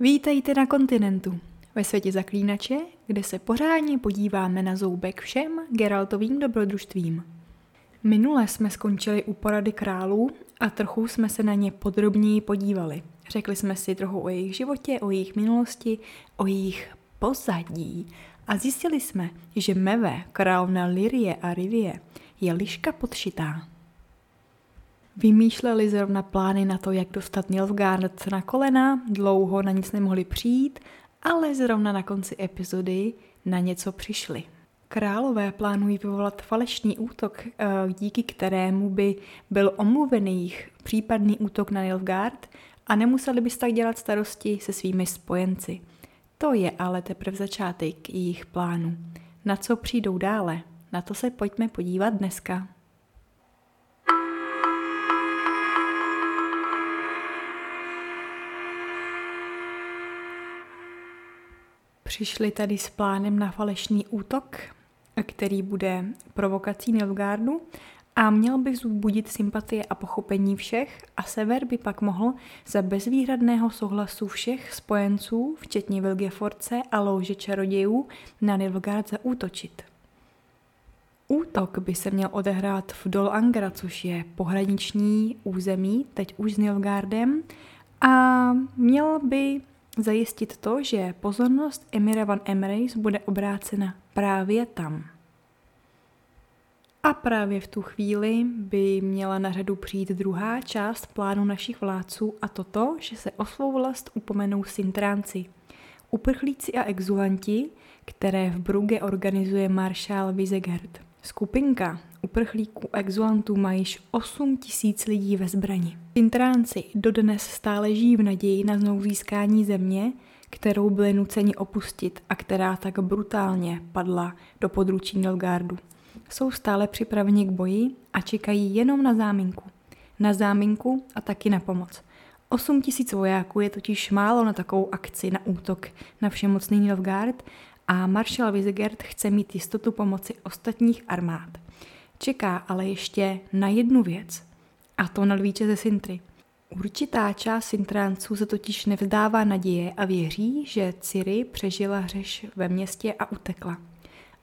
Vítejte na kontinentu, ve světě zaklínače, kde se pořádně podíváme na zoubek všem Geraltovým dobrodružstvím. Minule jsme skončili u porady králů a trochu jsme se na ně podrobněji podívali. Řekli jsme si trochu o jejich životě, o jejich minulosti, o jejich pozadí a zjistili jsme, že Meve, královna Lirie a Rivie, je liška podšitá. Vymýšleli zrovna plány na to, jak dostat Nilfgaard na kolena, dlouho na nic nemohli přijít, ale zrovna na konci epizody na něco přišli. Králové plánují vyvolat falešný útok, eh, díky kterému by byl omluvený jich případný útok na Nilfgaard a nemuseli by tak dělat starosti se svými spojenci. To je ale teprve začátek jejich plánu. Na co přijdou dále? Na to se pojďme podívat dneska. Přišli tady s plánem na falešný útok, který bude provokací Nilfgaardu a měl by vzbudit sympatie a pochopení všech a Sever by pak mohl za bezvýhradného souhlasu všech spojenců, včetně Vilgeforce a louže čarodějů, na Nilfgaard zaútočit. Útok by se měl odehrát v Dol Angra, což je pohraniční území, teď už s Nilfgaardem, a měl by zajistit to, že pozornost Emira van Emrys bude obrácena právě tam. A právě v tu chvíli by měla na řadu přijít druhá část plánu našich vládců a toto, že se o svou vlast upomenou Sintránci. Uprchlíci a exulanti, které v Brugge organizuje maršál Visegard. Skupinka uprchlíků exulantů má již 8 tisíc lidí ve zbrani. Sintránci dodnes stále žijí v naději na znovu získání země, kterou byli nuceni opustit a která tak brutálně padla do područí Nilgardu. Jsou stále připraveni k boji a čekají jenom na záminku. Na záminku a taky na pomoc. 8 tisíc vojáků je totiž málo na takovou akci na útok na všemocný Nilfgaard a maršal Visegard chce mít jistotu pomoci ostatních armád. Čeká ale ještě na jednu věc, a to na lvíče ze Sintry. Určitá část Sintránců se totiž nevzdává naděje a věří, že Ciri přežila hřeš ve městě a utekla.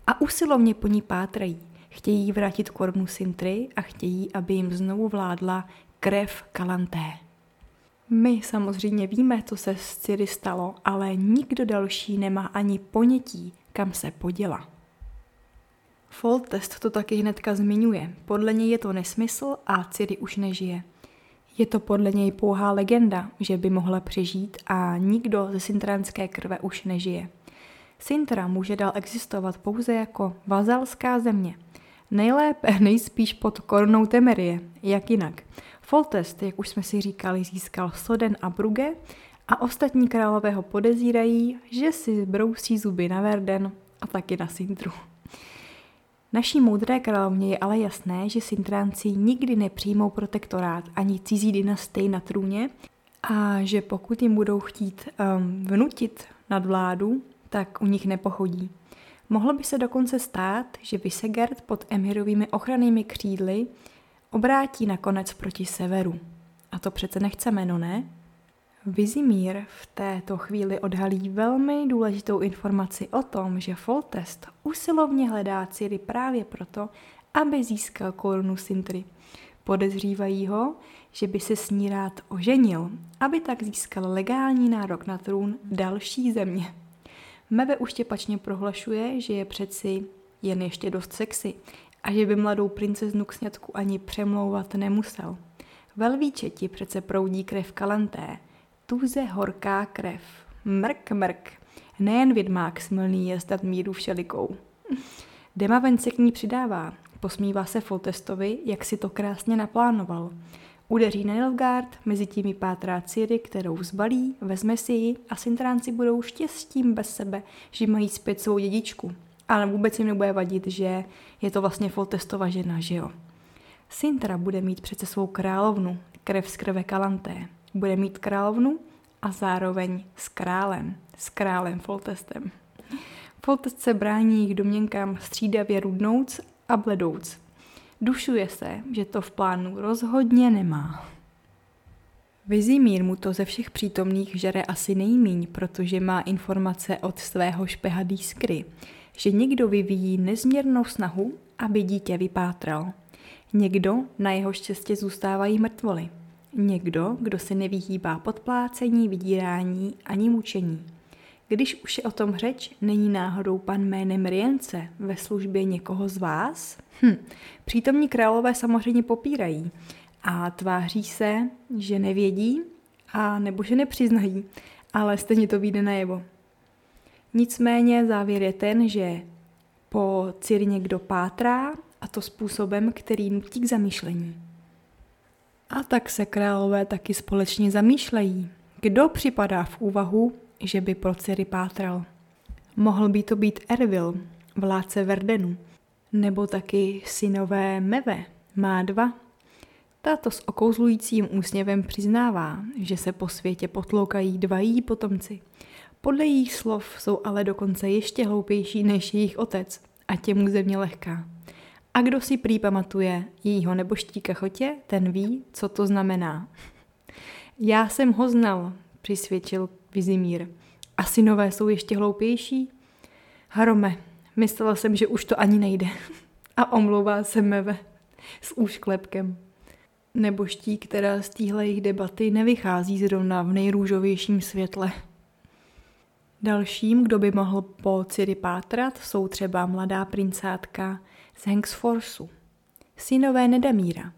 A usilovně po ní pátrají. Chtějí vrátit korunu Sintry a chtějí, aby jim znovu vládla krev Kalanté. My samozřejmě víme, co se s Ciri stalo, ale nikdo další nemá ani ponětí, kam se poděla. Foltest to taky hnedka zmiňuje. Podle něj je to nesmysl a Ciri už nežije. Je to podle něj pouhá legenda, že by mohla přežít a nikdo ze sintránské krve už nežije. Sintra může dál existovat pouze jako vazalská země. Nejlépe nejspíš pod korunou Temerie, jak jinak. Foltest, jak už jsme si říkali, získal Soden a Brugge a ostatní králové ho podezírají, že si brousí zuby na Verden a taky na Sintru. Naší moudré královně je ale jasné, že Sintránci nikdy nepřijmou protektorát ani cizí dynastii na trůně a že pokud jim budou chtít um, vnutit nad vládu, tak u nich nepochodí. Mohlo by se dokonce stát, že Visegard pod Emirovými ochrannými křídly obrátí nakonec proti severu. A to přece nechceme, no ne? Vizimír v této chvíli odhalí velmi důležitou informaci o tom, že Foltest usilovně hledá Ciri právě proto, aby získal korunu Sintry. Podezřívají ho, že by se s ní rád oženil, aby tak získal legální nárok na trůn další země. Meve uštěpačně prohlašuje, že je přeci jen ještě dost sexy a že by mladou princeznu k sňatku ani přemlouvat nemusel. Velvíčeti přece proudí krev kalanté, tuze horká krev. Mrk, mrk. Nejen vědmák smilný je zdat míru všelikou. Demaven se k ní přidává. Posmívá se Foltestovi, jak si to krásně naplánoval. Udeří na Nilfgaard, mezi tím pátrá Ciri, kterou zbalí, vezme si ji a Sintránci budou štěstím bez sebe, že mají zpět svou dědičku. Ale vůbec jim nebude vadit, že je to vlastně Foltestova žena, že jo. Sintra bude mít přece svou královnu, krev z krve Kalanté bude mít královnu a zároveň s králem, s králem Foltestem. Foltest se brání jejich domněnkám střídavě rudnouc a bledouc. Dušuje se, že to v plánu rozhodně nemá. Vizimír mu to ze všech přítomných žere asi nejmíň, protože má informace od svého špeha Dískry, že někdo vyvíjí nezměrnou snahu, aby dítě vypátral. Někdo, na jeho štěstí zůstávají mrtvoly. Někdo, kdo se nevyhýbá podplácení, vydírání ani mučení. Když už je o tom řeč, není náhodou pan jménem Rience ve službě někoho z vás? Hm, přítomní králové samozřejmě popírají a tváří se, že nevědí a nebo že nepřiznají, ale stejně to vyjde najevo. Nicméně závěr je ten, že po Ciri někdo pátrá a to způsobem, který nutí k zamýšlení. A tak se králové taky společně zamýšlejí. Kdo připadá v úvahu, že by pro Ciri pátral? Mohl by to být Ervil, vládce Verdenu, nebo taky synové Meve, má dva. Tato s okouzlujícím úsměvem přiznává, že se po světě potloukají dva její potomci. Podle jejich slov jsou ale dokonce ještě hloupější než jejich otec a těmu země lehká. A kdo si prý pamatuje jejího neboštíka chotě, ten ví, co to znamená. Já jsem ho znal, přisvědčil Vizimír. A synové jsou ještě hloupější? Harome, myslela jsem, že už to ani nejde. A omlouvá se Meve s úšklepkem. Neboští, která z téhle jejich debaty nevychází zrovna v nejrůžovějším světle. Dalším, kdo by mohl po Ciri pátrat, jsou třeba mladá princátka z Hengsforsu. Synové Nedamíra.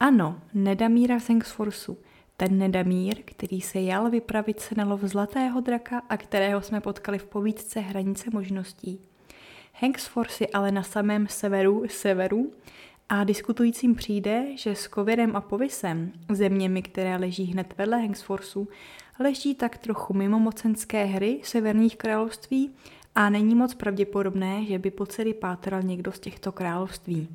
Ano, Nedamíra z Hengsforsu. Ten Nedamír, který se jal vypravit se na lov zlatého draka a kterého jsme potkali v povídce Hranice možností. Hengsfors je ale na samém severu, severu a diskutujícím přijde, že s Kovirem a Povisem, zeměmi, které leží hned vedle Hengsforsu, leží tak trochu mimo mocenské hry severních království a není moc pravděpodobné, že by po celý pátral někdo z těchto království.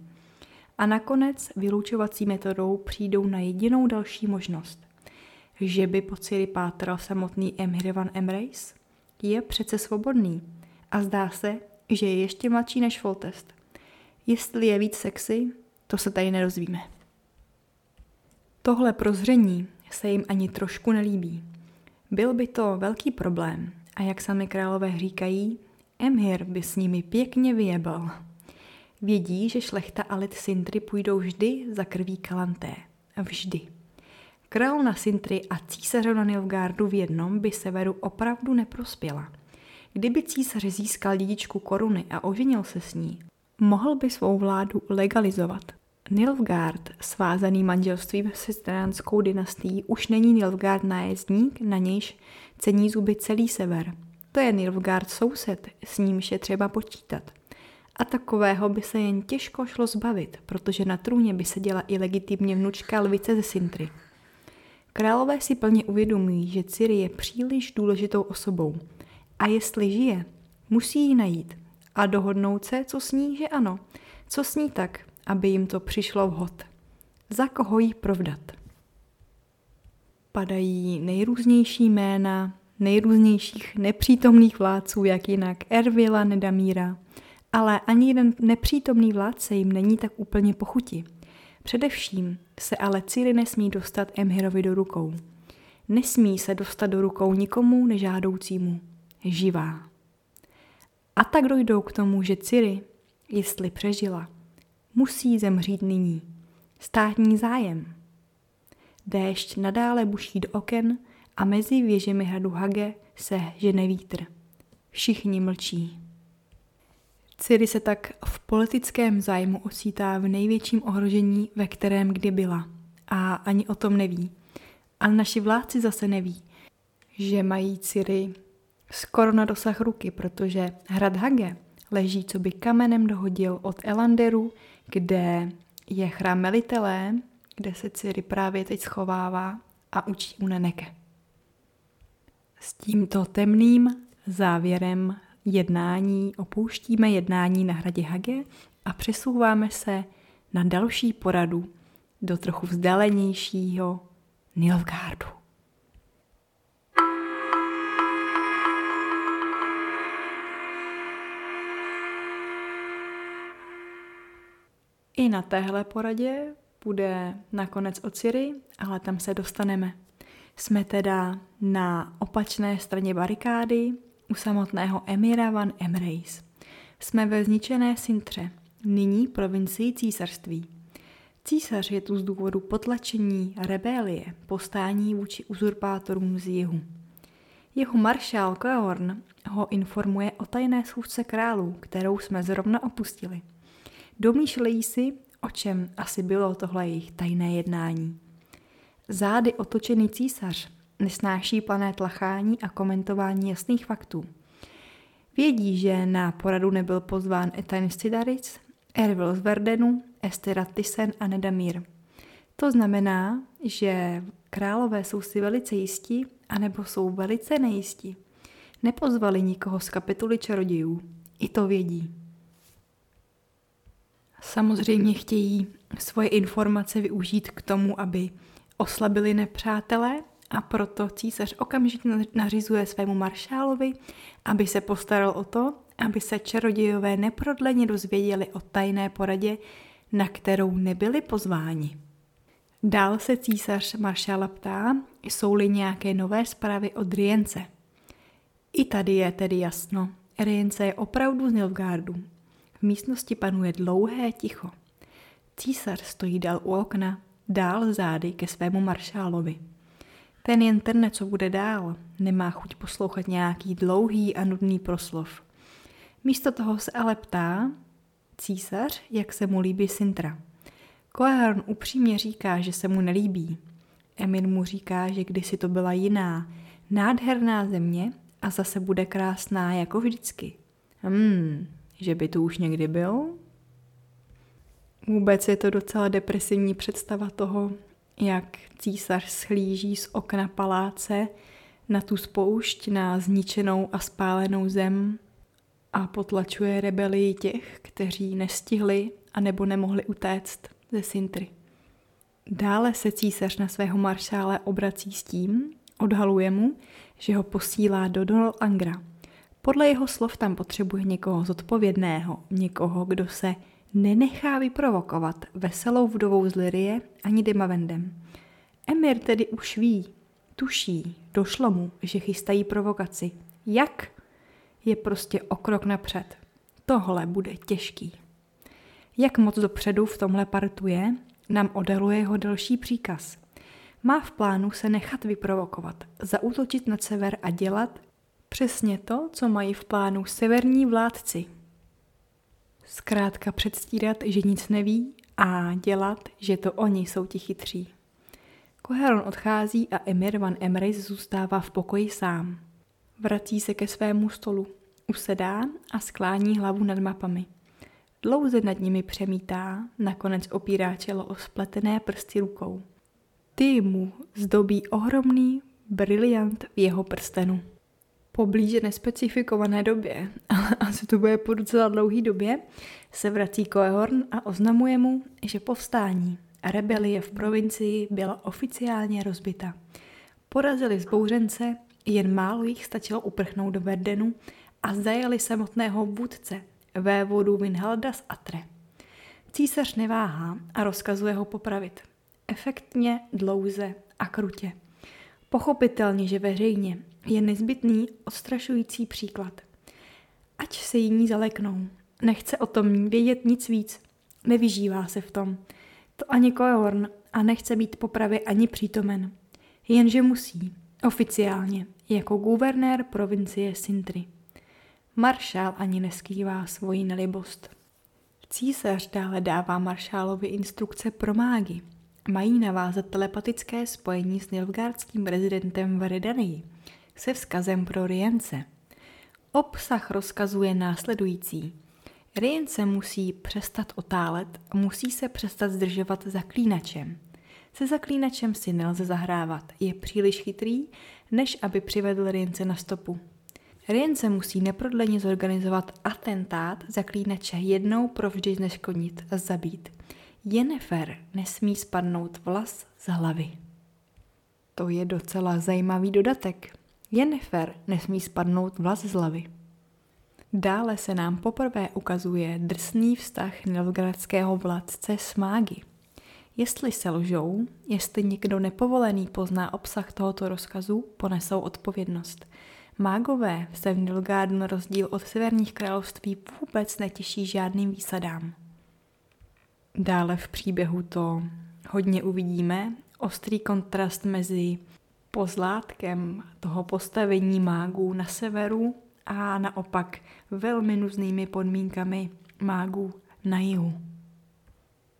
A nakonec vylučovací metodou přijdou na jedinou další možnost. Že by po celý pátral samotný Emhyr van Emreis? Je přece svobodný a zdá se, že je ještě mladší než Foltest. Jestli je víc sexy, to se tady nerozvíme. Tohle prozření se jim ani trošku nelíbí. Byl by to velký problém a jak sami králové říkají, Emhyr by s nimi pěkně vyjebal. Vědí, že šlechta a lid Sintry půjdou vždy za krví Kalanté. Vždy. Král na Sintry a na Nilfgaardu v jednom by severu opravdu neprospěla. Kdyby císař získal dědičku koruny a oženil se s ní, mohl by svou vládu legalizovat. Nilfgaard, svázaný manželstvím se stránskou dynastií, už není Nilfgaard nájezdník, na nějž cení zuby celý sever. To je Nilfgaard soused, s nímž je třeba počítat. A takového by se jen těžko šlo zbavit, protože na trůně by seděla i legitimně vnučka lvice ze Sintry. Králové si plně uvědomují, že Ciri je příliš důležitou osobou a jestli žije, musí ji najít a dohodnout se, co s ní, že ano, co s ní tak, aby jim to přišlo vhod. Za koho jí provdat? Padají nejrůznější jména, nejrůznějších nepřítomných vládců, jak jinak Ervila Nedamíra, ale ani jeden nepřítomný vládce jim není tak úplně pochuti. Především se ale Ciri nesmí dostat Emhirovi do rukou. Nesmí se dostat do rukou nikomu nežádoucímu. Živá. A tak dojdou k tomu, že Ciri, jestli přežila, musí zemřít nyní. Státní zájem. Déšť nadále buší do oken a mezi věžemi hradu Hage se žene vítr. Všichni mlčí. Ciri se tak v politickém zájmu ocítá v největším ohrožení, ve kterém kdy byla. A ani o tom neví. A naši vládci zase neví, že mají Ciri skoro na dosah ruky, protože hrad Hage leží, co by kamenem dohodil od Elanderu, kde je chrám Melitelé, kde se Ciri právě teď schovává a učí u Neneke. S tímto temným závěrem jednání opouštíme jednání na hradě Hage a přesouváme se na další poradu do trochu vzdálenějšího Nilfgaardu. I na téhle poradě bude nakonec o Ciri, ale tam se dostaneme. Jsme teda na opačné straně barikády u samotného emira van Emreis. Jsme ve zničené Sintře, nyní provincii císařství. Císař je tu z důvodu potlačení rebelie, postání vůči uzurpátorům z jihu. Jeho maršál Cohorn ho informuje o tajné schůzce králů, kterou jsme zrovna opustili. Domýšlejí si, o čem asi bylo tohle jejich tajné jednání. Zády otočený císař nesnáší plané tlachání a komentování jasných faktů. Vědí, že na poradu nebyl pozván Etain Sidaric, Ervil z Verdenu, Estera Thyssen a Nedamír. To znamená, že králové jsou si velice jistí, anebo jsou velice nejistí. Nepozvali nikoho z kapituly čarodějů. I to vědí. Samozřejmě chtějí svoje informace využít k tomu, aby oslabili nepřátelé a proto císař okamžitě nařizuje svému maršálovi, aby se postaral o to, aby se čarodějové neprodleně dozvěděli o tajné poradě, na kterou nebyli pozváni. Dál se císař maršála ptá, jsou-li nějaké nové zprávy od Rience. I tady je tedy jasno, Rience je opravdu z Nilfgaardu. V místnosti panuje dlouhé ticho. Císař stojí dál u okna, dál zády ke svému maršálovi. Ten jen trne, co bude dál, nemá chuť poslouchat nějaký dlouhý a nudný proslov. Místo toho se ale ptá císař, jak se mu líbí Sintra. Koehorn upřímně říká, že se mu nelíbí. Emir mu říká, že kdysi to byla jiná, nádherná země a zase bude krásná jako vždycky. Hmm, že by tu už někdy byl? Vůbec je to docela depresivní představa toho, jak císař schlíží z okna paláce na tu spoušť, na zničenou a spálenou zem a potlačuje rebelii těch, kteří nestihli a nebo nemohli utéct ze Sintry. Dále se císař na svého maršále obrací s tím, odhaluje mu, že ho posílá do Donal Angra. Podle jeho slov tam potřebuje někoho zodpovědného, někoho, kdo se nenechá vyprovokovat veselou vdovou z Lirie ani Dimavendem. Emir tedy už ví, tuší, došlo mu, že chystají provokaci. Jak? Je prostě o krok napřed. Tohle bude těžký. Jak moc dopředu v tomhle partu je, nám odhaluje jeho další příkaz. Má v plánu se nechat vyprovokovat, zaútočit na sever a dělat přesně to, co mají v plánu severní vládci, Zkrátka předstírat, že nic neví a dělat, že to oni jsou ti chytří. Koheron odchází a Emir van Emrys zůstává v pokoji sám. Vrací se ke svému stolu, usedá a sklání hlavu nad mapami. Dlouze nad nimi přemítá, nakonec opírá čelo o spletené prsty rukou. Ty mu zdobí ohromný briliant v jeho prstenu po blíže nespecifikované době, ale asi to bude po docela dlouhý době, se vrací Koehorn a oznamuje mu, že povstání a rebelie v provincii byla oficiálně rozbita. Porazili zbouřence, jen málo jich stačilo uprchnout do Verdenu a zajali samotného vůdce, vévodu Vinhalda z Atre. Císař neváhá a rozkazuje ho popravit. Efektně, dlouze a krutě. Pochopitelně, že veřejně je nezbytný odstrašující příklad. Ať se jiní zaleknou. Nechce o tom vědět nic víc. Nevyžívá se v tom. To ani Koehorn a nechce být popravě ani přítomen. Jenže musí. Oficiálně. Jako guvernér provincie Sintry. Maršál ani neskrývá svoji nelibost. Císař dále dává maršálovi instrukce pro mágy. Mají navázat telepatické spojení s nilfgaardským rezidentem v Redanii – se vzkazem pro Rience. Obsah rozkazuje následující. Rience musí přestat otálet a musí se přestat zdržovat zaklínačem. Se zaklínačem si nelze zahrávat, je příliš chytrý, než aby přivedl Rience na stopu. Rience musí neprodleně zorganizovat atentát zaklínače jednou provždy zneškodnit a zabít. Jennifer nesmí spadnout vlas z hlavy. To je docela zajímavý dodatek. Jennifer nesmí spadnout vlas z hlavy. Dále se nám poprvé ukazuje drsný vztah novgradského vládce s mágy. Jestli se lžou, jestli někdo nepovolený pozná obsah tohoto rozkazu, ponesou odpovědnost. Mágové se v Nilgardu na rozdíl od severních království vůbec netěší žádným výsadám. Dále v příběhu to hodně uvidíme. Ostrý kontrast mezi pozlátkem toho postavení mágů na severu a naopak velmi nuznými podmínkami mágů na jihu.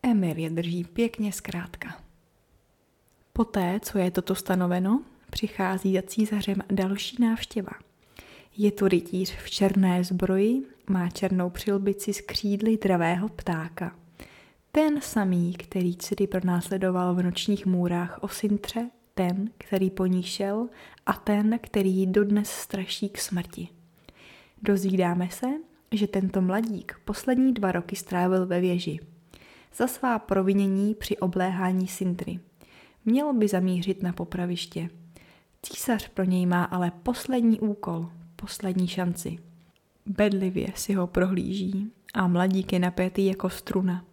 Emir je drží pěkně zkrátka. Poté, co je toto stanoveno, přichází za císařem další návštěva. Je to rytíř v černé zbroji, má černou přilbici s křídly dravého ptáka. Ten samý, který Ciri pronásledoval v nočních můrách o Sintře, ten, který po ní šel a ten, který ji dodnes straší k smrti. Dozvídáme se, že tento mladík poslední dva roky strávil ve věži. Za svá provinění při obléhání Sintry. Měl by zamířit na popraviště. Císař pro něj má ale poslední úkol, poslední šanci. Bedlivě si ho prohlíží a mladík je napětý jako struna.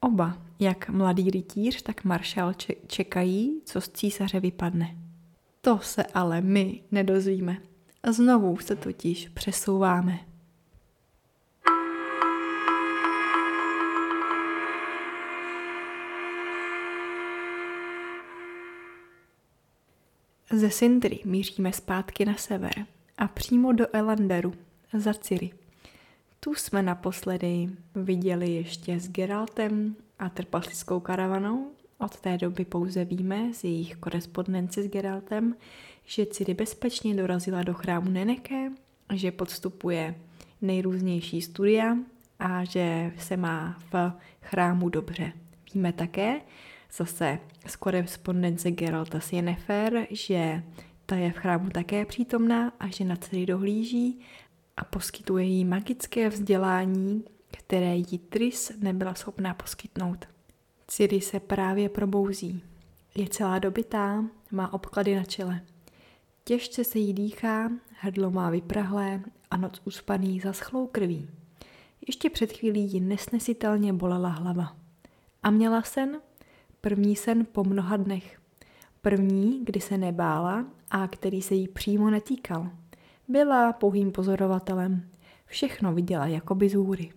Oba, jak mladý rytíř, tak maršal čekají, co z císaře vypadne. To se ale my nedozvíme. A znovu se totiž přesouváme. Ze Sindry míříme zpátky na sever a přímo do Elanderu, za Ciri. Tu jsme naposledy viděli ještě s Geraltem a trpaslickou karavanou. Od té doby pouze víme z jejich korespondence s Geraltem, že Ciri bezpečně dorazila do chrámu Neneke, že podstupuje nejrůznější studia a že se má v chrámu dobře. Víme také, zase z korespondence Geralta s Yennefer, že ta je v chrámu také přítomná a že na Ciri dohlíží a poskytuje jí magické vzdělání, které jí Tris nebyla schopná poskytnout. Ciri se právě probouzí. Je celá dobitá, má obklady na čele. Těžce se jí dýchá, hrdlo má vyprahlé a noc uspaný zaschlou krví. Ještě před chvílí ji nesnesitelně bolela hlava. A měla sen? První sen po mnoha dnech. První, kdy se nebála a který se jí přímo netýkal. Byla pouhým pozorovatelem. Všechno viděla jakoby z hůry.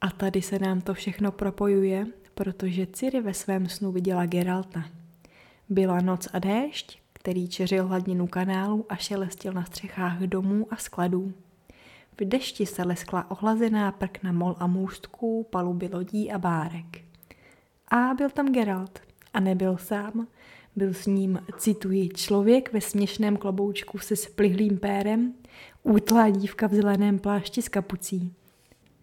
A tady se nám to všechno propojuje, protože Ciri ve svém snu viděla Geralta. Byla noc a déšť, který čeřil hladinu kanálu a šelestil na střechách domů a skladů. V dešti se leskla ohlazená prkna mol a můstků, paluby lodí a bárek. A byl tam Geralt. A nebyl sám. Byl s ním, cituji, člověk ve směšném kloboučku se splihlým pérem, útlá dívka v zeleném plášti s kapucí.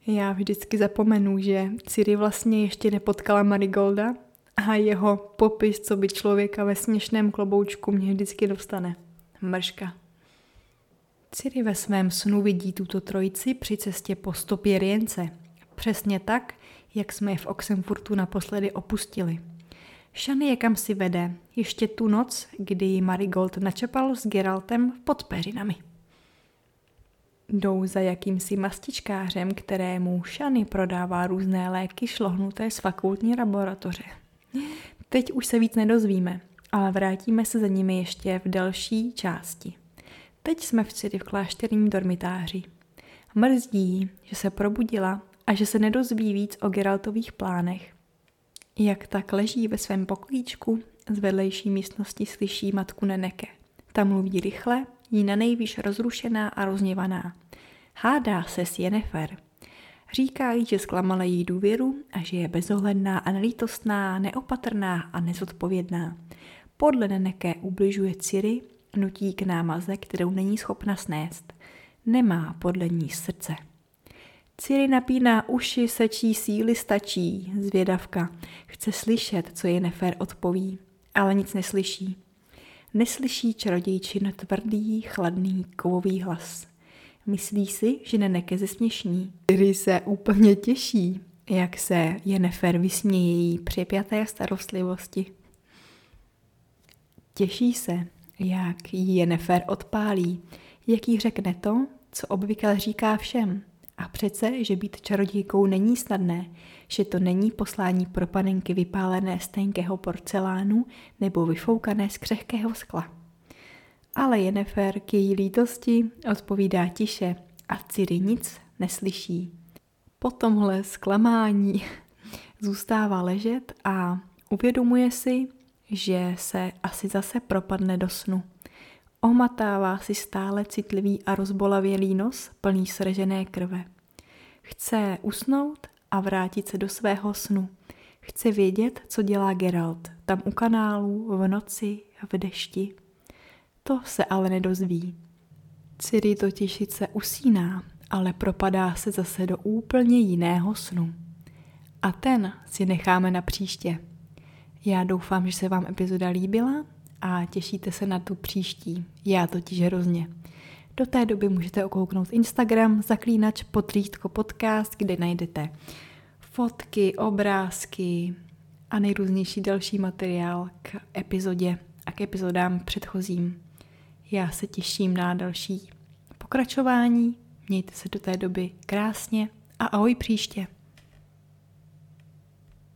Já vždycky zapomenu, že Ciri vlastně ještě nepotkala Marigolda a jeho popis, co by člověka ve směšném kloboučku mě vždycky dostane. Mrška. Ciri ve svém snu vidí tuto trojici při cestě po stopě Rience. Přesně tak, jak jsme je v Oxenfurtu naposledy opustili. Shany je kam si vede, ještě tu noc, kdy Marigold načepal s Geraltem pod peřinami. Jdou za jakýmsi mastičkářem, kterému Shany prodává různé léky šlohnuté z fakultní laboratoře. Teď už se víc nedozvíme, ale vrátíme se za nimi ještě v další části. Teď jsme v v klášterním dormitáři. Mrzdí, že se probudila a že se nedozví víc o Geraltových plánech. Jak tak leží ve svém pokojíčku, z vedlejší místnosti slyší matku Neneke. Ta mluví rychle, jí na nejvýš rozrušená a rozněvaná. Hádá se s Jennifer. Říká jí, že zklamala její důvěru a že je bezohledná a nelítostná, neopatrná a nezodpovědná. Podle Neneke ubližuje Ciri, nutí k námaze, kterou není schopna snést. Nemá podle ní srdce. Ciri napíná uši, sečí síly stačí, zvědavka. Chce slyšet, co je Nefer odpoví, ale nic neslyší. Neslyší čarodějčin tvrdý, chladný, kovový hlas. Myslí si, že Neneke zesměšní. Ciri se úplně těší, jak se Jenefer vysměje její přepjaté starostlivosti. Těší se, jak ji Jenefer odpálí, jak jí řekne to, co obvykle říká všem – A přece, že být čarodějkou není snadné, že to není poslání pro panenky vypálené z tenkého porcelánu nebo vyfoukané z křehkého skla. Ale Jennifer k její lítosti odpovídá tiše a Ciri nic neslyší. Po tomhle zklamání zůstává ležet a uvědomuje si, že se asi zase propadne do snu. Ohmatává si stále citlivý a rozbolavělý nos plný sržené krve. Chce usnout a vrátit se do svého snu. Chce vědět, co dělá Geralt, tam u kanálu, v noci, v dešti. To se ale nedozví. Ciri totiž sice usíná, ale propadá se zase do úplně jiného snu. A ten si necháme na příště. Já doufám, že se vám epizoda líbila a těšíte se na tu příští. Já totiž hrozně. Do té doby můžete okouknout Instagram zaklínač potřídko podcast, kde najdete fotky, obrázky a nejrůznější další materiál k epizodě a k epizodám předchozím. Já se těším na další pokračování. Mějte se do té doby krásně a ahoj příště.